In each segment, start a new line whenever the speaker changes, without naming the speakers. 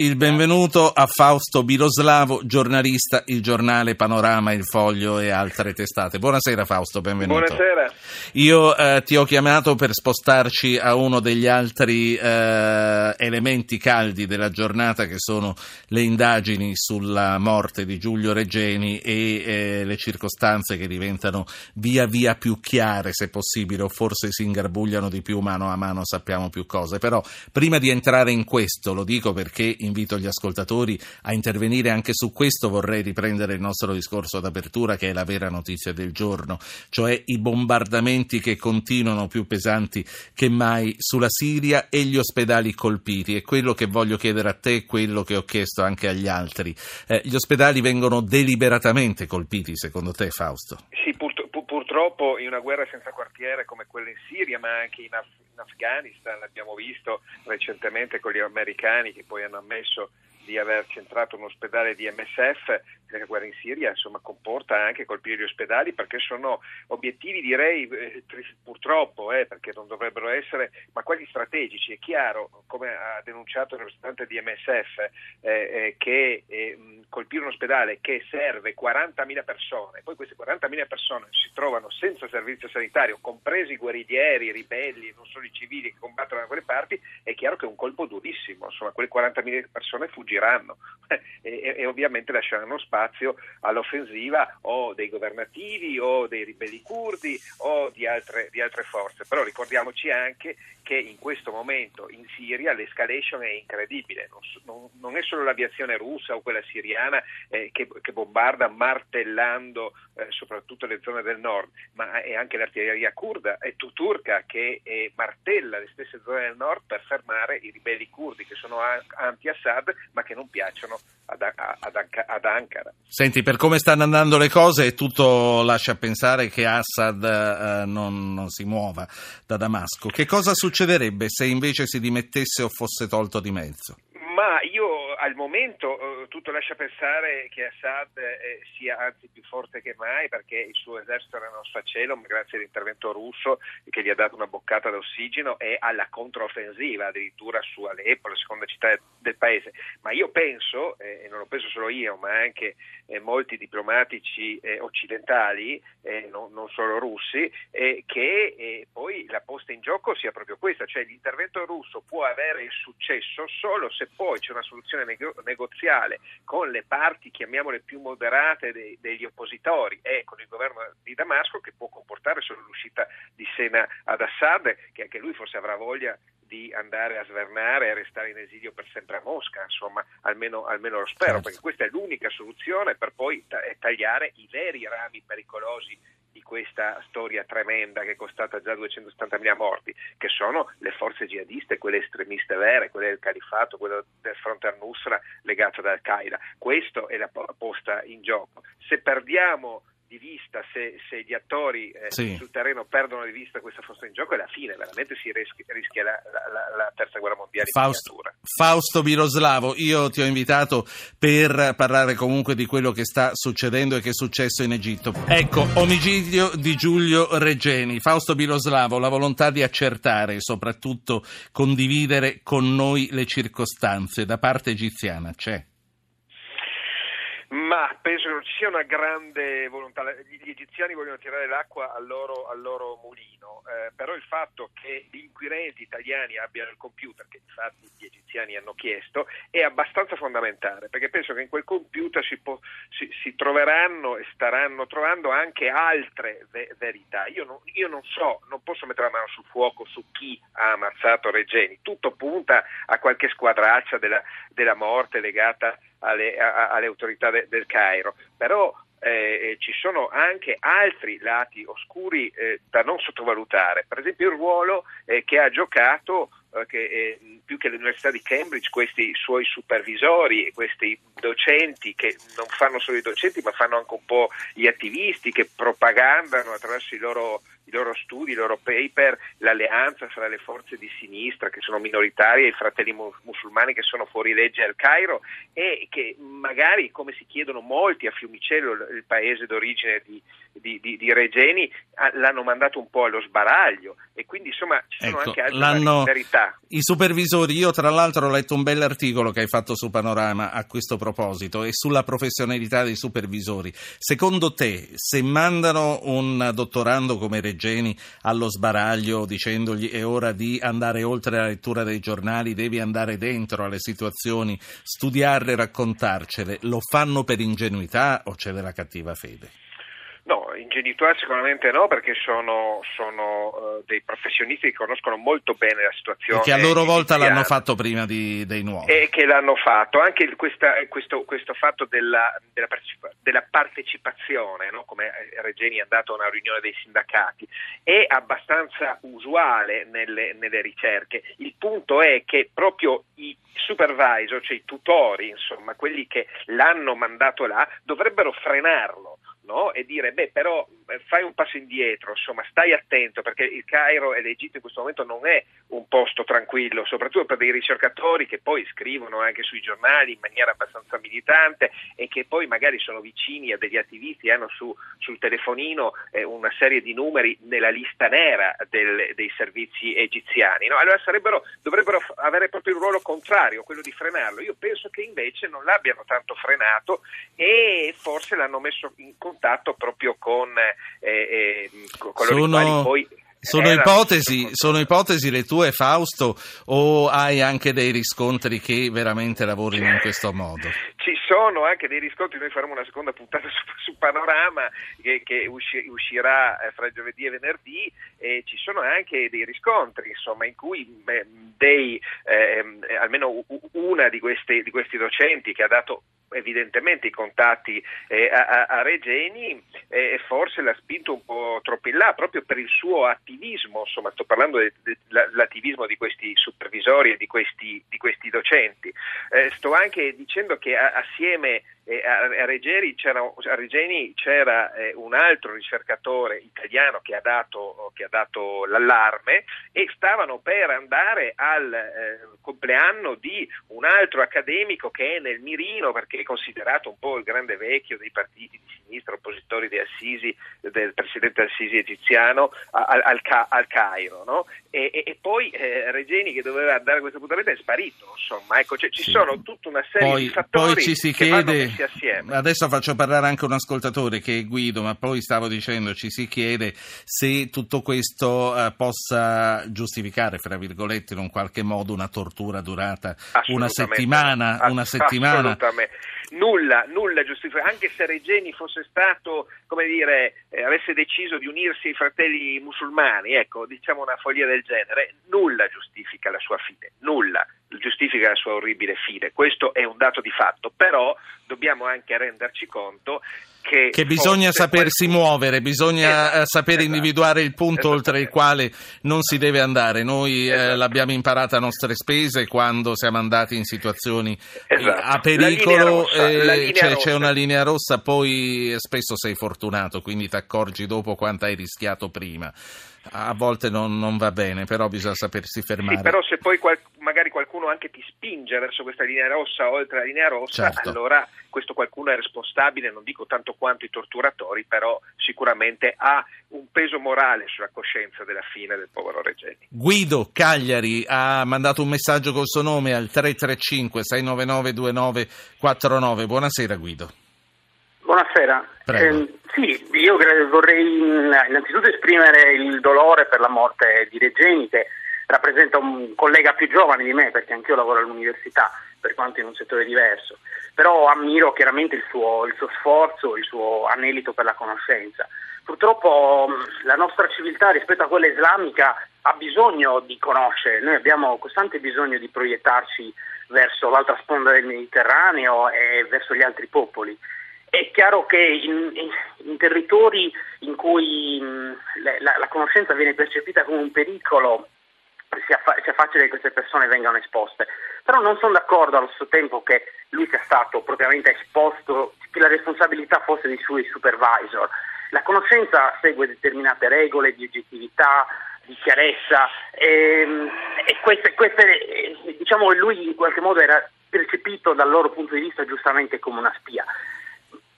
Il benvenuto a Fausto Biloslavo, giornalista, il giornale Panorama, il Foglio e altre testate. Buonasera Fausto, benvenuto.
Buonasera.
Io eh, ti ho chiamato per spostarci a uno degli altri eh, elementi caldi della giornata che sono le indagini sulla morte di Giulio Reggeni e eh, le circostanze che diventano via via più chiare, se possibile, o forse si ingarbugliano di più mano a mano, sappiamo più cose. Però prima di entrare in questo, lo dico perché invito gli ascoltatori a intervenire anche su questo, vorrei riprendere il nostro discorso d'apertura che è la vera notizia del giorno, cioè i bombardamenti che continuano più pesanti che mai sulla Siria e gli ospedali colpiti. E quello che voglio chiedere a te è quello che ho chiesto anche agli altri. Eh, gli ospedali vengono deliberatamente colpiti, secondo te, Fausto?
Sì, pur- purtroppo in una guerra senza quartiere come quella in Siria, ma anche in, Af- Afghanistan, l'abbiamo visto recentemente con gli americani che poi hanno ammesso di aver centrato un ospedale di MSF, la guerra in Siria insomma, comporta anche colpire gli ospedali perché sono obiettivi direi eh, purtroppo, eh, perché non dovrebbero essere, ma quasi strategici. È chiaro, come ha denunciato il rappresentante di MSF, eh, eh, che eh, colpire un ospedale che serve 40.000 persone, poi queste 40.000 persone si trovano senza servizio sanitario, compresi i guerriglieri, i ribelli, non solo i civili che combattono da quelle parti, è chiaro che è un colpo durissimo, insomma quelle 40.000 persone fuggiranno e, e ovviamente lasceranno spazio all'offensiva o dei governativi o dei ribelli curdi o di altre, di altre forze. Però ricordiamoci anche che in questo momento in Siria l'escalation è incredibile, non, non, non è solo l'aviazione russa o quella siriana eh, che, che, bombarda martellando eh, soprattutto le zone del nord, ma è anche l'artiglieria kurda e turca che eh, martella le stesse zone del nord per fermare i ribelli kurdi che sono anti-Assad ma che non piacciono ad, ad, ad Ankara.
Senti, per come stanno andando le cose tutto lascia pensare che Assad eh, non, non si muova da Damasco. Che cosa succederebbe se invece si dimettesse o fosse tolto di mezzo?
Al momento eh, tutto lascia pensare che Assad eh, sia anzi più forte che mai perché il suo esercito era non sfacelo, grazie all'intervento russo che gli ha dato una boccata d'ossigeno è alla controffensiva addirittura su Aleppo, la seconda città del paese. Ma io penso, eh, e non lo penso solo io, ma anche eh, molti diplomatici eh, occidentali, eh, non, non, solo russi, che poi la posta in gioco sia proprio questa, cioè l'intervento russo può avere il successo solo se poi c'è una soluzione negoziale con le parti, chiamiamole più moderate, dei, degli oppositori e con il governo di Damasco che può comportare solo l'uscita di Sena ad Assad, che anche lui forse avrà voglia di andare a svernare e restare in esilio per sempre a Mosca, insomma, almeno, almeno lo spero, certo. perché questa è l'unica soluzione per poi tagliare i veri rami pericolosi di questa storia tremenda che è costata già 270.000 morti, che sono le forze jihadiste, quelle estremiste vere, quelle del califato, quelle del fronte al-Nusra legato ad Al-Qaeda. Questo è la posta in gioco. Se perdiamo di vista, se, se gli attori eh, sì. sul terreno perdono di vista questa forza in gioco, è la fine, veramente si rischia, rischia la, la, la, terza guerra mondiale.
Fausto, Fausto Biroslavo, io ti ho invitato per parlare comunque di quello che sta succedendo e che è successo in Egitto. Ecco, omicidio di Giulio Reggeni. Fausto Biroslavo, la volontà di accertare e soprattutto condividere con noi le circostanze da parte egiziana c'è?
Ma penso che non ci sia una grande volontà, gli egiziani vogliono tirare l'acqua al loro, al loro mulino, eh, però il fatto che gli inquirenti italiani abbiano il computer, che infatti gli egiziani hanno chiesto, è abbastanza fondamentale, perché penso che in quel computer si, può, si, si troveranno e staranno trovando anche altre ve- verità. Io non, io non, so, non posso mettere la mano sul fuoco su chi ha ammazzato Regeni, tutto punta a qualche squadraccia della, della morte legata alle, a, alle autorità de, del Cairo, però eh, ci sono anche altri lati oscuri eh, da non sottovalutare, per esempio il ruolo eh, che ha giocato eh, che, eh, più che l'Università di Cambridge questi suoi supervisori, questi docenti che non fanno solo i docenti ma fanno anche un po' gli attivisti che propagandano attraverso i loro, i loro studi, i loro paper, l'alleanza fra le forze di sinistra che sono minoritarie e i fratelli musulmani che sono fuori legge al Cairo e che magari, come si chiedono molti a Fiumicello, il paese d'origine di, di, di, di Regeni, l'hanno mandato un po' allo sbaraglio e quindi insomma ci sono
ecco,
anche altre verità.
I supervisori, io tra l'altro ho letto un bell'articolo che hai fatto su Panorama a questo proposito e sulla professionalità dei supervisori. Secondo te, se mandano un dottorando come Regeni allo sbaraglio dicendogli è ora di andare oltre la lettura dei giornali, devi andare dentro alle situazioni, studiarle, raccontarcele, lo fanno per ingenuità o c'è della cattiva fede?
No, ingenuità sicuramente no, perché sono, sono uh, dei professionisti che conoscono molto bene la situazione.
E che a loro volta l'hanno fatto prima di, dei nuovi.
E che l'hanno fatto. Anche questa, questo, questo, fatto della, della, della partecipazione, no? come Regeni è andato a una riunione dei sindacati, è abbastanza usuale nelle, nelle ricerche. Il punto è che proprio i supervisor, cioè i tutori, insomma, quelli che l'hanno mandato là, dovrebbero frenarlo no? e dire beh però fai un passo indietro, insomma stai attento perché il Cairo e l'Egitto in questo momento non è un posto tranquillo, soprattutto per dei ricercatori che poi scrivono anche sui giornali in maniera abbastanza militante e che poi magari sono vicini a degli attivisti, hanno su, sul telefonino eh, una serie di numeri nella lista nera del, dei servizi egiziani. No? Allora dovrebbero avere proprio il ruolo contrario, quello di frenarlo. Io penso che invece non l'abbiano tanto frenato e forse l'hanno messo in contatto proprio con, eh, sono... poi
sono ipotesi, sono ipotesi, le tue Fausto o hai anche dei riscontri che veramente lavorino in questo modo?
Ci sono anche dei riscontri, noi faremo una seconda puntata su, su Panorama che, che usci, uscirà eh, fra giovedì e venerdì e ci sono anche dei riscontri insomma, in cui beh, dei, eh, almeno una di, queste, di questi docenti che ha dato evidentemente i contatti eh, a, a, Regeni eh, forse l'ha spinto un po' troppo in là proprio per il suo attivismo, insomma sto parlando dell'attivismo di questi supervisori e di questi, di questi docenti. Eh, sto anche dicendo che a, assieme a, Regeni c'era, a Regeni c'era eh, un altro ricercatore italiano che ha, dato, che ha, dato, l'allarme e stavano per andare al eh, compleanno di un altro accademico che è nel mirino perché è considerato un po' il grande vecchio dei partiti di sinistra oppositori di Assisi, del presidente Assisi egiziano al, al, al Cairo. No? E, e, e, poi eh, Regeni che doveva andare a questo appuntamento è sparito. Insomma, ecco, cioè, ci sì. sono tutta una serie
poi,
di fattori
poi ci si
che
chiede Adesso faccio parlare anche un ascoltatore che è Guido, ma poi stavo dicendo ci si chiede se tutto questo eh, possa giustificare, fra virgolette, in un qualche modo una tortura durata una settimana. Una settimana.
Assolutamente nulla, nulla giustifica, anche se Regeni fosse stato, come dire, eh, avesse deciso di unirsi ai fratelli musulmani, ecco, diciamo una follia del genere, nulla giustifica la sua fine, nulla giustifica la sua orribile fine. Questo è un dato di fatto, però dobbiamo anche renderci conto che,
che bisogna sapersi qualcuno... muovere, bisogna esatto, sapere esatto, individuare il punto oltre il quale non si deve andare. Noi eh, esatto. eh, l'abbiamo imparata a nostre spese quando siamo andati in situazioni esatto. a pericolo, rossa, eh, c'è, c'è, una linea rossa, poi spesso sei fortunato, quindi ti accorgi dopo quanto hai rischiato prima a volte non, non, va bene, però bisogna sapersi fermare.
Sì, però se poi qual- magari qualcuno anche ti spinge verso questa linea rossa, oltre la linea rossa, certo. allora questo qualcuno è responsabile, non dico tanto quanto i torturatori, però sicuramente ha un peso morale sulla coscienza della fine del povero Regeni.
Guido Cagliari ha mandato un messaggio col suo nome al 335 699 2949. Buonasera Guido.
Buonasera. Eh, sì, io vorrei innanzitutto esprimere il dolore per la morte di Regeni che rappresenta un collega più giovane di me perché anch'io lavoro all'università per quanto in un settore diverso, però ammiro chiaramente il suo, il suo sforzo, il suo anelito per la conoscenza. Purtroppo la nostra civiltà rispetto a quella islamica ha bisogno di conoscere, noi abbiamo costante bisogno di proiettarci verso l'altra sponda del Mediterraneo e verso gli altri popoli è chiaro che in, in territori in cui mh, la, la, conoscenza viene percepita come un pericolo sia, fa- sia, facile che queste persone vengano esposte. Però non sono d'accordo allo stesso tempo che lui sia stato propriamente esposto, che la responsabilità fosse dei suoi supervisor. La conoscenza segue determinate regole di oggettività, di chiarezza e, ehm, e queste, queste, diciamo lui in qualche modo era percepito dal loro punto di vista giustamente come una spia.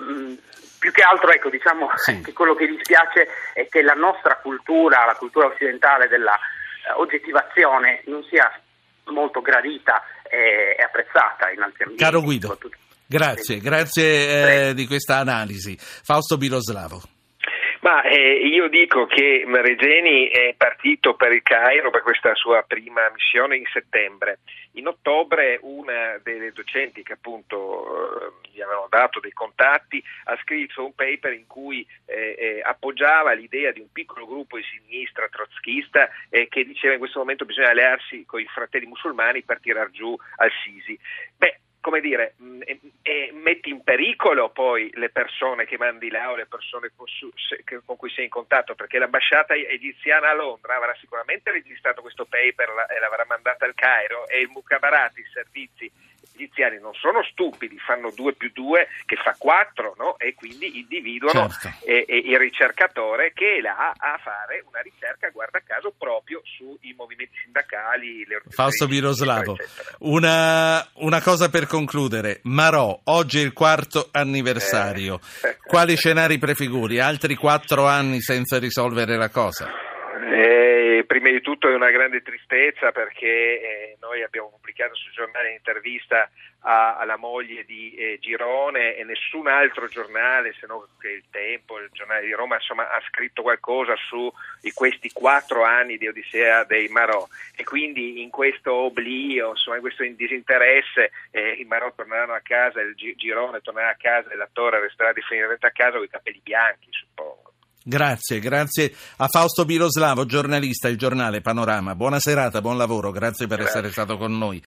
Mm, più che altro ecco, diciamo sì. che quello che dispiace è che la nostra cultura, la cultura occidentale della uh, oggettivazione non sia molto gradita e, e apprezzata in altri ambienti.
Caro Guido, grazie, grazie eh, di questa analisi. Fausto Biloslavo.
Ma eh, io dico che Regeni è partito per il Cairo per questa sua prima missione in settembre. In ottobre una delle docenti che appunto eh, gli avevano dato dei contatti ha scritto un paper in cui eh, eh appoggiava l'idea di un piccolo gruppo di sinistra trotschista eh, che diceva in questo momento bisogna allearsi con i fratelli musulmani per tirar giù al Sisi. Beh, come dire, mh, e, e metti in pericolo poi le persone che mandi là o le persone con, su, se, con, cui sei in contatto, perché l'ambasciata egiziana a Londra avrà sicuramente registrato questo paper e l'avrà mandata al Cairo e il Mukabarati, i servizi egiziani non sono stupidi, fanno 2 più 2 che fa 4 no? e quindi individuano certo. eh, eh, il ricercatore che è là a fare una ricerca, guarda caso, proprio sui movimenti sindacali. Le
Fausto Biroslavo, una, una, cosa per concludere, Marò, oggi è il quarto anniversario, eh. quali scenari prefiguri? Altri quattro anni senza risolvere la cosa?
Eh, prima di tutto è una grande tristezza perché eh, noi abbiamo pubblicato sul giornale un'intervista alla moglie di eh, Girone e nessun altro giornale, se non che il Tempo, il giornale di Roma, insomma, ha scritto qualcosa su questi quattro anni di Odissea dei Marò e quindi in questo oblio, insomma, in questo disinteresse eh, i Marò torneranno a casa, il Girone tornerà a casa e l'attore resterà definitivamente a casa con i capelli bianchi, suppongo.
Grazie, grazie a Fausto Biloslavo, giornalista, il giornale Panorama. Buona serata, buon lavoro, grazie per grazie. essere stato con noi.